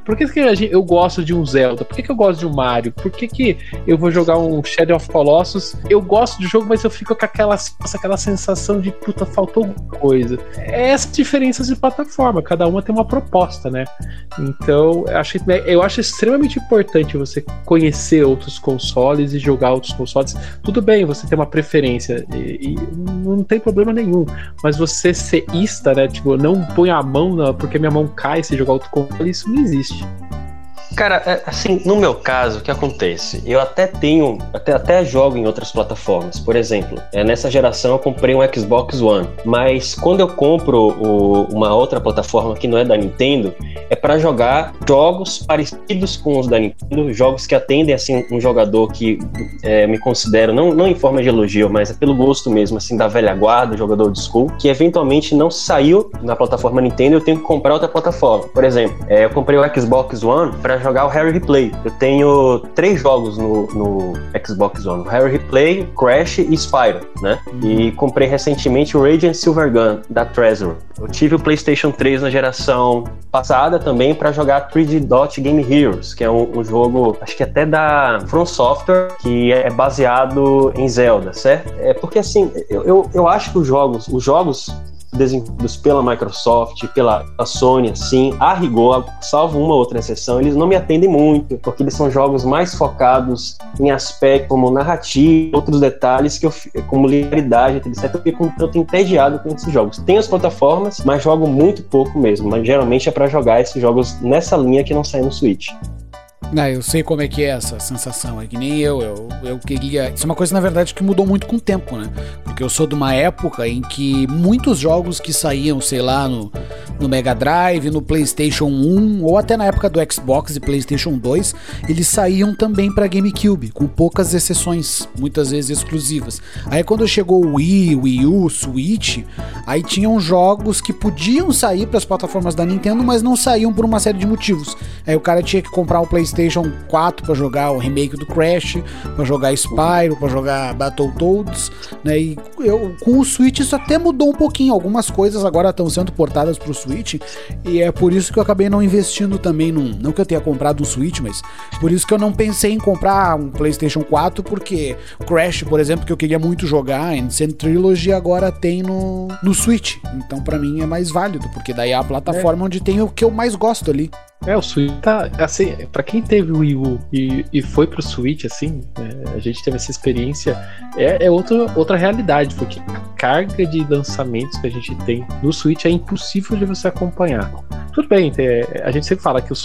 Por que, que eu gosto de um Zelda? Por que, que eu gosto de um Mario? Por que, que eu vou jogar um Shadow of Colossus? Eu gosto do jogo, mas eu fico com aquela, aquela sensação de puta, faltou alguma coisa. É essas diferenças de plataforma, cada uma tem uma proposta, né? Então, eu acho, eu acho extremamente importante você conhecer outros consoles e jogar outros consoles. Tudo bem, você tem uma preferência e, e não tem problema nenhum, mas você ser ista, né? Tipo, não põe a mão na, porque minha mão cai se jogar outro console, isso não existe. Cara, é, assim, no meu caso, o que acontece? Eu até tenho, até, até jogo em outras plataformas. Por exemplo, é, nessa geração eu comprei um Xbox One, mas quando eu compro o, uma outra plataforma que não é da Nintendo, é para jogar jogos parecidos com os da Nintendo, jogos que atendem assim um jogador que é, me considero não, não em forma de elogio, mas é pelo gosto mesmo, assim, da velha guarda, jogador de school, que eventualmente não saiu na plataforma Nintendo, eu tenho que comprar outra plataforma. Por exemplo, é, eu comprei o Xbox One para jogar o Harry Replay. Eu tenho três jogos no, no Xbox One: Harry Replay, Crash e Spyro, né? Uhum. E comprei recentemente o Radiant Silver Gun da Treasure. Eu tive o PlayStation 3 na geração passada também para jogar 3D Dot Game Heroes, que é um, um, jogo, acho que até da From Software, que é baseado em Zelda, certo? É porque assim, eu, eu, eu acho que os jogos, os jogos desenvolvidos pela Microsoft, pela Sony, assim, a rigor, salvo uma outra exceção, eles não me atendem muito, porque eles são jogos mais focados em aspectos como narrativa, outros detalhes que eu, como linearidade, etc. Eu fico tanto entediado com esses jogos. Tem as plataformas, mas jogo muito pouco mesmo, mas geralmente é para jogar esses jogos nessa linha que não saem no Switch. Não, eu sei como é que é essa sensação, é que nem eu, eu, eu queria. Isso é uma coisa, na verdade, que mudou muito com o tempo, né? Porque eu sou de uma época em que muitos jogos que saíam, sei lá, no, no Mega Drive, no PlayStation 1, ou até na época do Xbox e PlayStation 2, eles saíam também para GameCube, com poucas exceções, muitas vezes exclusivas. Aí quando chegou o Wii, Wii U, Switch, aí tinham jogos que podiam sair para as plataformas da Nintendo, mas não saíam por uma série de motivos. Aí o cara tinha que comprar o PlayStation PlayStation 4 para jogar o remake do Crash, para jogar Spyro, para jogar Battletoads, né? E eu, com o Switch isso até mudou um pouquinho. Algumas coisas agora estão sendo portadas para o Switch e é por isso que eu acabei não investindo também num, não que eu tenha comprado um Switch, mas por isso que eu não pensei em comprar um PlayStation 4 porque Crash, por exemplo, que eu queria muito jogar, Ancient Trilogy agora tem no, no Switch. Então para mim é mais válido, porque daí é a plataforma é. onde tem o que eu mais gosto ali. É, o Switch tá. Assim, pra quem teve o Wii U e, e foi pro Switch, assim, é, a gente teve essa experiência, é, é outra, outra realidade, porque a carga de lançamentos que a gente tem no Switch é impossível de você acompanhar. Tudo bem, é, a gente sempre fala que o,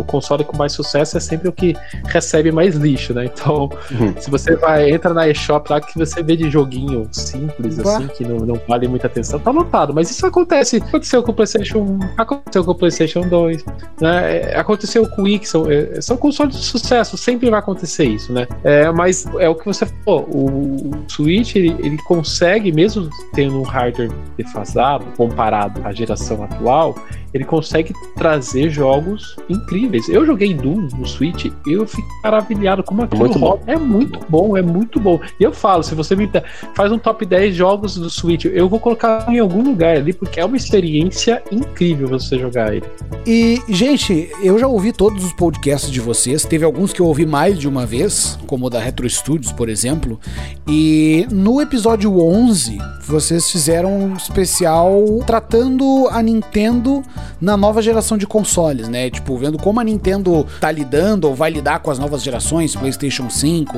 o, console com mais sucesso é sempre o que recebe mais lixo, né? Então, uhum. se você vai, entra na eShop lá que você vê de joguinho simples, Ué? assim, que não, não vale muita atenção, tá lotado. Mas isso acontece. Aconteceu com o PlayStation 1, aconteceu com o PlayStation 2, né? É, aconteceu com o X, são, é, são consoles de sucesso, sempre vai acontecer isso, né? É, mas é o que você falou, o Switch ele, ele consegue, mesmo tendo um hardware defasado comparado à geração atual, ele consegue trazer jogos incríveis. Eu joguei Doom no Switch e eu fico maravilhado como aquilo muito roda. É muito bom, é muito bom. E eu falo, se você me faz um top 10 jogos do Switch, eu vou colocar em algum lugar ali, porque é uma experiência incrível você jogar ele. E, gente, eu já ouvi todos os podcasts de vocês, teve alguns que eu ouvi mais de uma vez, como o da Retro Studios, por exemplo, e no episódio 11, vocês fizeram um especial tratando a Nintendo na nova geração de consoles, né? Tipo, vendo como a Nintendo tá lidando ou vai lidar com as novas gerações, PlayStation 5,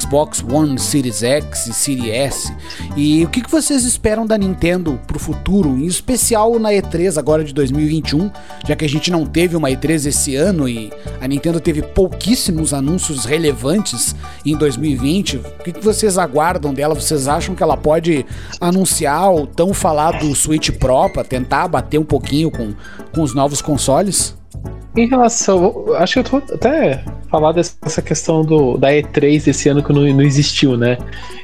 Xbox One, Series X e Series S. E o que, que vocês esperam da Nintendo pro futuro, em especial na E3 agora de 2021, já que a gente não teve uma E3 esse ano e a Nintendo teve pouquíssimos anúncios relevantes em 2020. O que, que vocês aguardam dela? Vocês acham que ela pode anunciar o tão falado Switch Pro para tentar bater um pouquinho com, com os novos consoles? Em relação. Acho que eu tô até falar dessa questão do, da E3 desse ano que não, não existiu, né?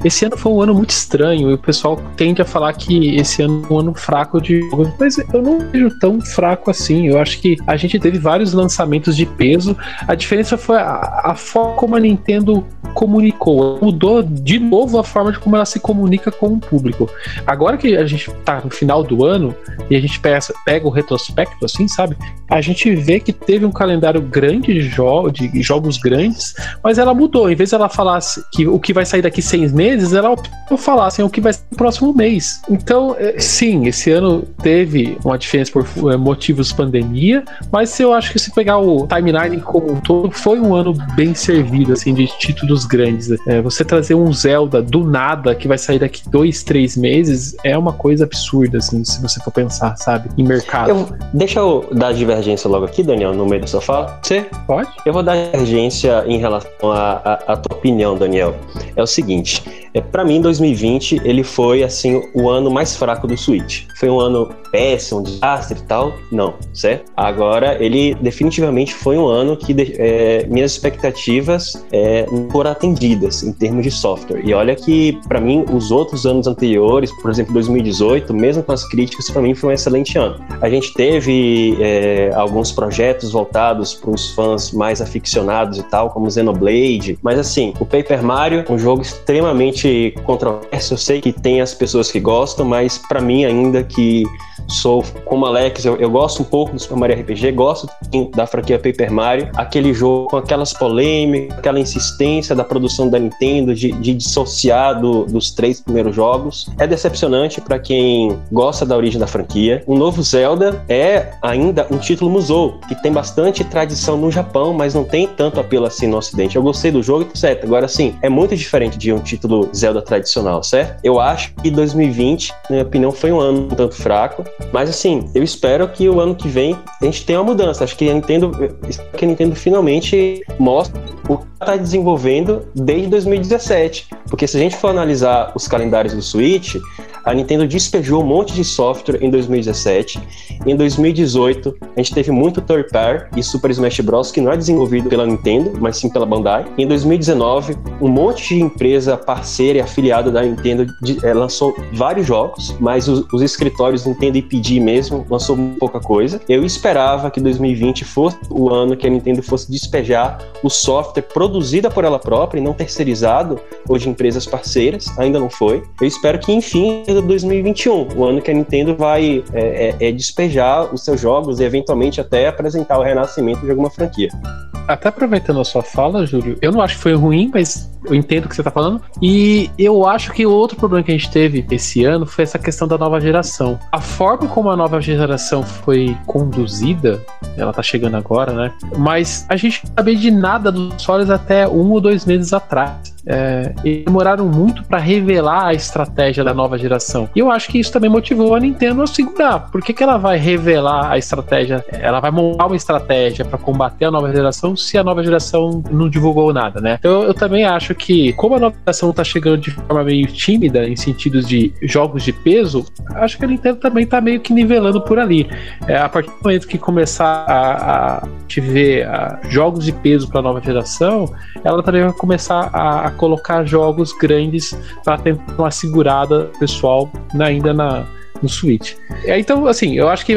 Esse ano foi um ano muito estranho e o pessoal tende a falar que esse ano é um ano fraco de jogos, mas eu não vejo tão fraco assim. Eu acho que a gente teve vários lançamentos de peso. A diferença foi a, a forma como a Nintendo comunicou. Mudou de novo a forma de como ela se comunica com o público. Agora que a gente tá no final do ano e a gente pega, pega o retrospecto, assim, sabe? A gente vê que teve um calendário grande de, jo de jogos grandes, mas ela mudou. Em vez de ela falasse que o que vai sair daqui seis meses, ela optou falar assim, o que vai sair no próximo mês. Então, é, sim, esse ano teve uma diferença por é, motivos pandemia, mas eu acho que se pegar o timeline como um todo, foi um ano bem servido, assim, de títulos grandes. É, você trazer um Zelda do nada que vai sair daqui dois, três meses é uma coisa absurda, assim, se você for pensar, sabe, em mercado. Eu, deixa eu dar divergência logo aqui, Daniel, no meio do sofá. Você pode? Eu vou dar divergência em relação à tua opinião, Daniel. É o seguinte, é, para mim, 2020 ele foi assim o ano mais fraco do Switch. Foi um ano péssimo, um desastre e tal? Não, certo? Agora ele definitivamente foi um ano que é, minhas expectativas é, foram atendidas em termos de software. E olha que para mim os outros anos anteriores, por exemplo 2018, mesmo com as críticas, para mim foi um excelente ano. A gente teve é, alguns projetos voltados para os fãs mais aficionados e tal, como Xenoblade, mas assim, o Paper Mario, um jogo extremamente controverso. Eu sei que tem as pessoas que gostam, mas para mim ainda que sou como Alex, eu, eu, gosto um pouco do Super Mario RPG, gosto da franquia Paper Mario, aquele jogo com aquelas polêmicas, aquela insistência da produção da Nintendo de, de dissociar do, dos três primeiros jogos. É decepcionante para quem gosta da origem da franquia. O novo Zelda é ainda um título Musou, que tem bastante tradição no Japão, mas não tem tanto apelo assim no Ocidente. Eu gostei do jogo, certo? Agora sim, é muito diferente de um título Zelda tradicional, certo? Eu acho que 2020, na minha opinião, foi um ano um tanto fraco. Mas assim, eu espero que o ano que vem a gente tenha uma mudança. Acho que a Nintendo, que a Nintendo finalmente mostre o que está desenvolvendo desde 2017. Porque se a gente for analisar os calendários do Switch, a Nintendo despejou um monte de software em 2017. Em 2018, a gente teve muito third party e Super Smash Bros. que não é desenvolvido pela Nintendo, mas sim pela Bandai. Em 2019, um monte de empresa parceira e afiliada da Nintendo de, é, lançou vários jogos, mas os, os escritórios Nintendo e PD mesmo lançou pouca coisa. Eu esperava que 2020 fosse o ano que a Nintendo fosse despejar o software produzido por ela própria e não terceirizado ou de empresas parceiras. Ainda não foi. Eu espero que, enfim, 2021, o ano que a Nintendo vai é, é, é despejar os seus jogos e eventualmente até apresentar o renascimento de alguma franquia. Até aproveitando a sua fala, Júlio, eu não acho que foi ruim, mas eu entendo o que você está falando. E eu acho que o outro problema que a gente teve esse ano foi essa questão da nova geração. A forma como a nova geração foi conduzida, ela tá chegando agora, né? Mas a gente não sabia de nada dos consoles até um ou dois meses atrás. É, e demoraram muito para revelar a estratégia da nova geração. E eu acho que isso também motivou a Nintendo a segurar. Por que, que ela vai revelar a estratégia? Ela vai montar uma estratégia para combater a nova geração se a nova geração não divulgou nada, né? Então eu também acho que, como a nova geração tá chegando de forma meio tímida, em sentidos de jogos de peso, acho que a Nintendo também tá meio que nivelando por ali. É, a partir do momento que começar a, a te ver a, jogos de peso para a nova geração, ela também vai começar a, a colocar jogos grandes para tentar uma segurada pessoal ainda na, no Switch. Então, assim, eu acho que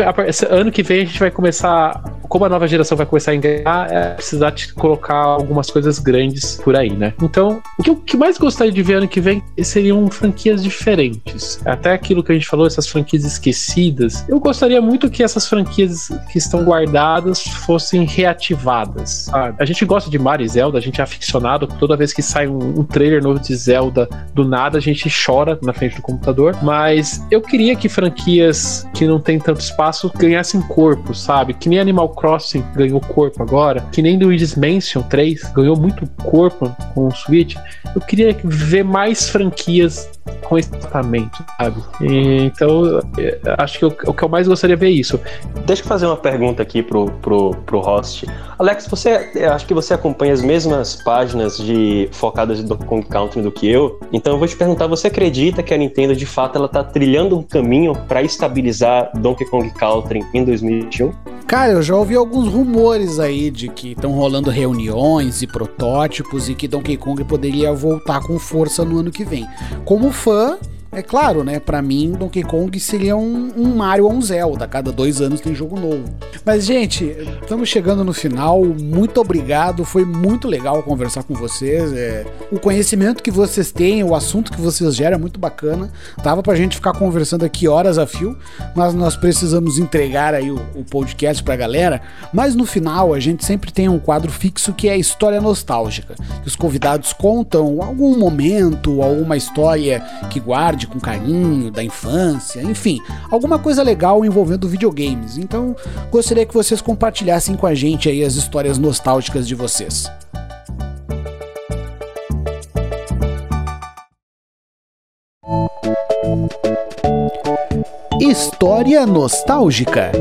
ano que vem a gente vai começar como a nova geração vai começar a enganar, é precisar te colocar algumas coisas grandes por aí, né? Então, o que eu mais gostaria de ver ano que vem seriam franquias diferentes. Até aquilo que a gente falou, essas franquias esquecidas. Eu gostaria muito que essas franquias que estão guardadas fossem reativadas. Sabe? A gente gosta de Mario e Zelda, a gente é aficionado. Toda vez que sai um, um trailer novo de Zelda, do nada a gente chora na frente do computador. Mas eu queria que franquias que não tem tanto espaço ganhassem corpo, sabe? Que nem Animal Crossing ganhou corpo agora, que nem Luigi's Mansion 3 ganhou muito corpo com o Switch, eu queria ver mais franquias com esse tratamento, sabe? E, então, acho que o, o, que eu mais gostaria de ver é isso. Deixa eu fazer uma pergunta aqui pro, pro, pro host. Alex, você acho que você acompanha as mesmas páginas de focadas de Donkey Kong Country do que eu. Então eu vou te perguntar, você acredita que a Nintendo de fato ela tá trilhando um caminho para estabilizar Donkey Kong Country em 2021? Cara, eu já ouvi alguns rumores aí de que estão rolando reuniões e protótipos e que Donkey Kong poderia voltar com força no ano que vem. Como fã, é claro, né? Pra mim, Donkey Kong seria um, um Mario ou um Zelda. Cada dois anos tem jogo novo. Mas, gente, estamos chegando no final. Muito obrigado. Foi muito legal conversar com vocês. É, o conhecimento que vocês têm, o assunto que vocês geram é muito bacana. Tava pra gente ficar conversando aqui horas a fio, mas nós precisamos entregar aí o, o podcast pra galera. Mas no final, a gente sempre tem um quadro fixo que é a história nostálgica. Os convidados contam algum momento, alguma história que guarde com carinho, da infância, enfim, alguma coisa legal envolvendo videogames. Então, gostaria que vocês compartilhassem com a gente aí as histórias nostálgicas de vocês. História nostálgica.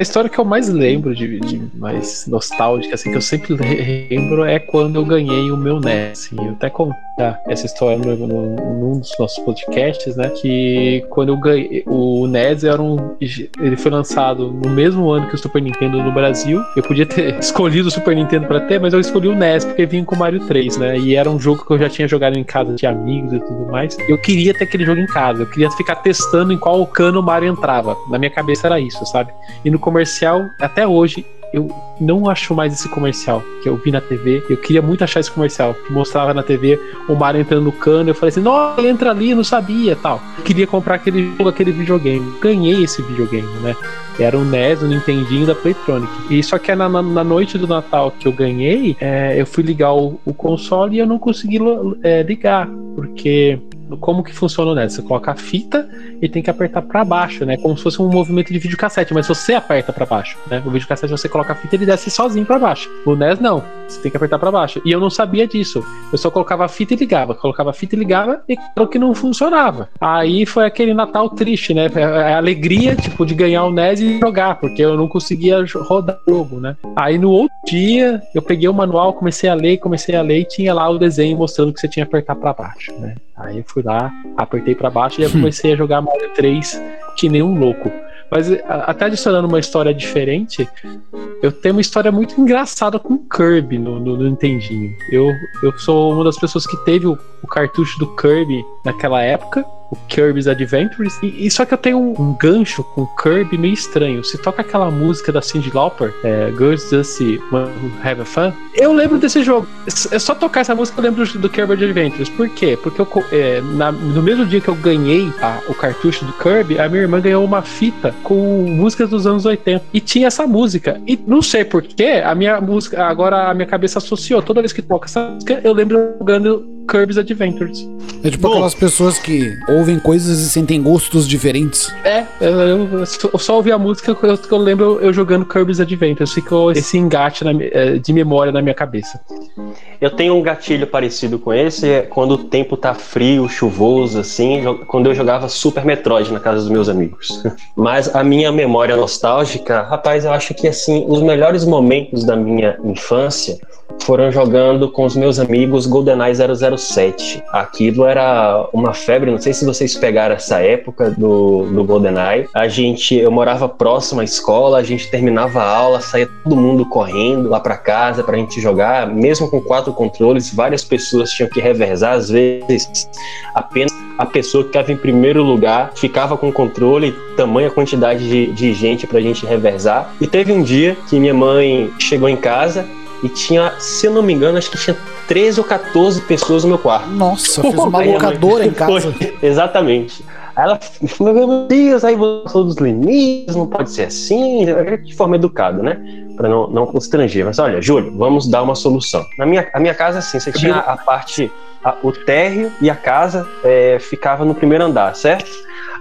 A história que eu mais lembro de, de, mais nostálgica, assim, que eu sempre lembro é quando eu ganhei o meu NES. Assim, eu até contar essa história no, no, dos nossos podcasts, né? Que quando eu ganhei. O NES era um. Ele foi lançado no mesmo ano que o Super Nintendo no Brasil. Eu podia ter escolhido o Super Nintendo para ter, mas eu escolhi o NES porque vinha com o Mario 3, né? E era um jogo que eu já tinha jogado em casa de amigos e tudo mais. Eu queria ter aquele jogo em casa. Eu queria ficar testando em qual cano o Mario entrava. Na minha cabeça era isso, sabe? E no comercial, até hoje, eu não acho mais esse comercial que eu vi na TV. Eu queria muito achar esse comercial que mostrava na TV o Mario entrando no cano. Eu falei assim: nossa, entra ali, não sabia tal. Eu queria comprar aquele jogo, aquele videogame. Ganhei esse videogame, né? Era o NES, o Nintendinho da Playtronic. E só que na, na, na noite do Natal que eu ganhei, é, eu fui ligar o, o, console e eu não consegui é, ligar, porque como que funciona o NES? Você coloca a fita e tem que apertar para baixo, né? Como se fosse um movimento de videocassete, mas você aperta para baixo, né? O videocassete você coloca a fita e ele desce sozinho para baixo. O NES não, você tem que apertar para baixo. E eu não sabia disso. Eu só colocava a fita e ligava, colocava a fita e ligava e claro que não funcionava. Aí foi aquele Natal triste, né? A alegria, tipo, de ganhar o NES e jogar, porque eu não conseguia rodar o jogo, né? Aí no outro dia, eu peguei o manual, comecei a ler, comecei a ler e tinha lá o desenho mostrando que você tinha que apertar para baixo, né? Aí eu fui lá, apertei para baixo e comecei a jogar Mario 3 que nem um louco. Mas até adicionando uma história diferente, eu tenho uma história muito engraçada com Kirby no, no, no Nintendinho. Eu, eu sou uma das pessoas que teve o, o cartucho do Kirby naquela época o Kirby's Adventures. E, e, só que eu tenho um, um, gancho com Kirby meio estranho. Se toca aquela música da Cyndi Lauper, é, Girls Just Have a Fun, eu lembro desse jogo. É só tocar essa música eu lembro do, do Kirby Adventures. Por quê? Porque eu, é, na, no mesmo dia que eu ganhei a, o cartucho do Kirby, a minha irmã ganhou uma fita com músicas dos anos 80. E tinha essa música. E não sei porquê, a minha música, agora a minha cabeça associou. Toda vez que toca essa música, eu lembro jogando Kirby's Adventures. É tipo Bom, aquelas pessoas que ouvem coisas e sentem gostos diferentes. É, eu, eu só ouvi a música que eu, eu, lembro eu jogando Kirby's Adventures. Ficou esse engate na, é, de memória na minha cabeça. Eu tenho um gatilho parecido com esse, é quando o tempo tá frio, chuvoso, assim, quando eu jogava Super Metroid na casa dos meus amigos. Mas a minha memória nostálgica, rapaz, eu acho que assim, os melhores momentos da minha infância foram jogando com os meus amigos GoldenEye 007. Aquilo era uma febre, não sei se vocês pegaram essa época do, do GoldenEye. A gente, eu morava próximo à escola, a gente terminava a aula, saía todo mundo correndo lá para casa pra gente jogar, mesmo com quatro controles, várias pessoas tinham que reversar, às vezes apenas a pessoa que estava em primeiro lugar ficava com o controle, tamanha quantidade de, de gente pra gente reversar. E teve um dia que minha mãe chegou em casa e tinha, se eu não me engano, acho que tinha 13 ou 14 pessoas no meu quarto. Nossa, fez uma locadora em casa. Foi, exatamente. Aí ela falou, meu Deus, aí você dos limites, não pode ser assim, de forma educada, né? Para não, não constranger. Mas olha, Júlio, vamos dar uma solução. Na minha, a minha casa, assim, você tinha a parte, a, o térreo e a casa é, ficava no primeiro andar, certo?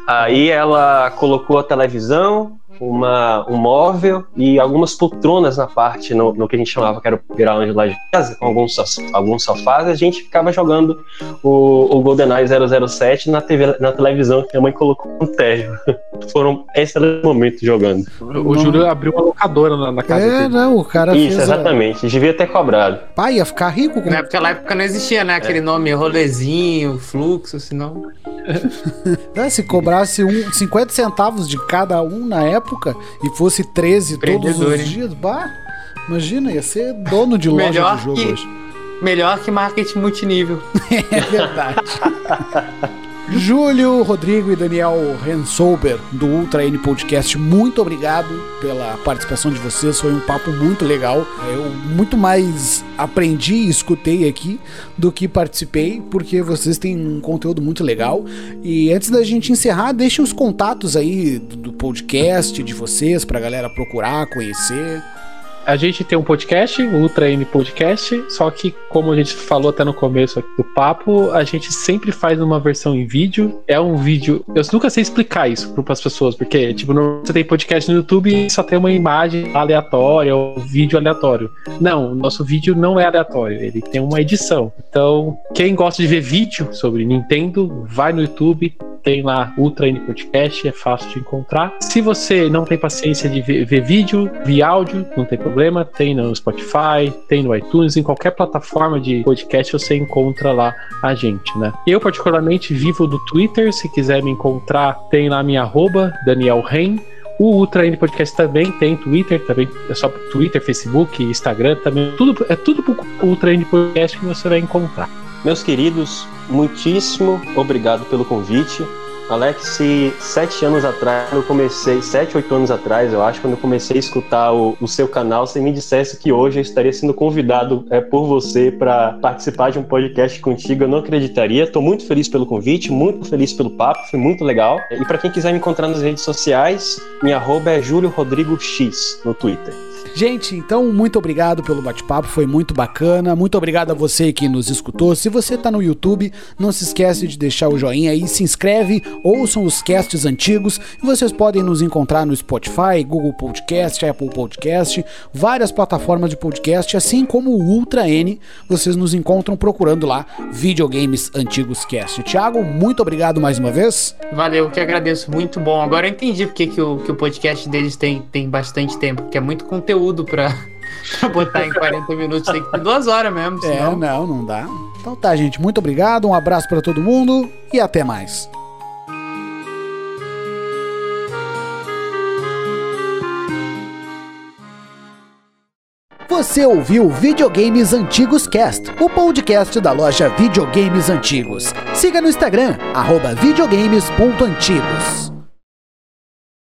Aí ela colocou a televisão, uma, um móvel e algumas poltronas na parte, no, no que a gente chamava que era o ground lá de casa, com alguns, alguns sofás, a gente ficava jogando o, o GoldenEye 007 na, TV, na televisão que minha mãe colocou no térreo. Foram excelentes momentos jogando. O, o Júlio abriu uma locadora na, na casa É, dele. não, o cara Isso, fez. a- exatamente. Devia ter cobrado. Pai, ia ficar rico com. Naquela época não existia, né? É. Aquele nome rolezinho, fluxo, senão. É, se cobrasse um, 50 centavos de cada um na época e fosse 13 todos os hein? dias, bah, imagina, ia ser dono de loja Melhor de jogo que- hoje. Melhor que marketing multinível. É verdade. Júlio, Rodrigo e Daniel Rensolber, do Ultra N Podcast, muito obrigado pela participação de vocês. Foi um papo muito legal. Eu muito mais aprendi e escutei aqui do que participei, porque vocês têm um conteúdo muito legal. E antes da gente encerrar, deixem os contatos aí do do podcast de vocês pra galera procurar, conhecer. A gente tem um podcast, Ultra N Podcast, só que, como a gente falou até no começo do papo, a gente sempre faz uma versão em vídeo. É um vídeo. Eu nunca sei explicar isso para as pessoas, porque, tipo, no- você tem podcast no YouTube e só tem uma imagem aleatória ou vídeo aleatório. Não, nosso vídeo não é aleatório, ele tem uma edição. Então, quem gosta de ver vídeo sobre Nintendo, vai no YouTube, tem lá Ultra N Podcast, é fácil de encontrar. Se você não tem paciência de ver, ver vídeo, ver áudio, não tem problema, tem no Spotify, tem no iTunes, em qualquer plataforma de podcast você encontra lá a gente, né? Eu, particularmente, vivo do Twitter, se quiser me encontrar, tem lá minha arroba, Daniel Ren. O Ultra N Podcast também tem Twitter, também é só Twitter, Facebook, Instagram, também tudo é tudo pro Ultra N Podcast que você vai encontrar. Meus queridos, muitíssimo obrigado pelo convite. Alex, se sete anos atrás, eu comecei, sete, oito anos atrás, eu acho, quando eu comecei a escutar o, o seu canal, você me dissesse que hoje eu estaria sendo convidado é, por você para participar de um podcast contigo, eu não acreditaria. Estou muito feliz pelo convite, muito feliz pelo papo, foi muito legal. E para quem quiser me encontrar nas redes sociais, minha arroba é Júlio Rodrigo X no Twitter. Gente, então muito obrigado pelo bate-papo, foi muito bacana. Muito obrigado a você que nos escutou. Se você tá no YouTube, não se esquece de deixar o joinha aí, se inscreve, ouçam os casts antigos. E vocês podem nos encontrar no Spotify, Google Podcast, Apple Podcast, várias plataformas de podcast, assim como o Ultra N. Vocês nos encontram procurando lá Videogames Antigos Cast. Thiago, muito obrigado mais uma vez. Valeu, que agradeço. Muito bom. Agora eu entendi porque que o, que o podcast deles tem, tem bastante tempo, porque é muito conteúdo pra, pra botar em 40 minutos. Tem que ter duas horas mesmo, É, senão... não, não dá. Então tá, gente, muito obrigado, um abraço pra todo mundo e até mais. Você ouviu Videogames Antigos Cast, o podcast da loja Videogames Antigos. Siga no Instagram, arroba videogames.antigos.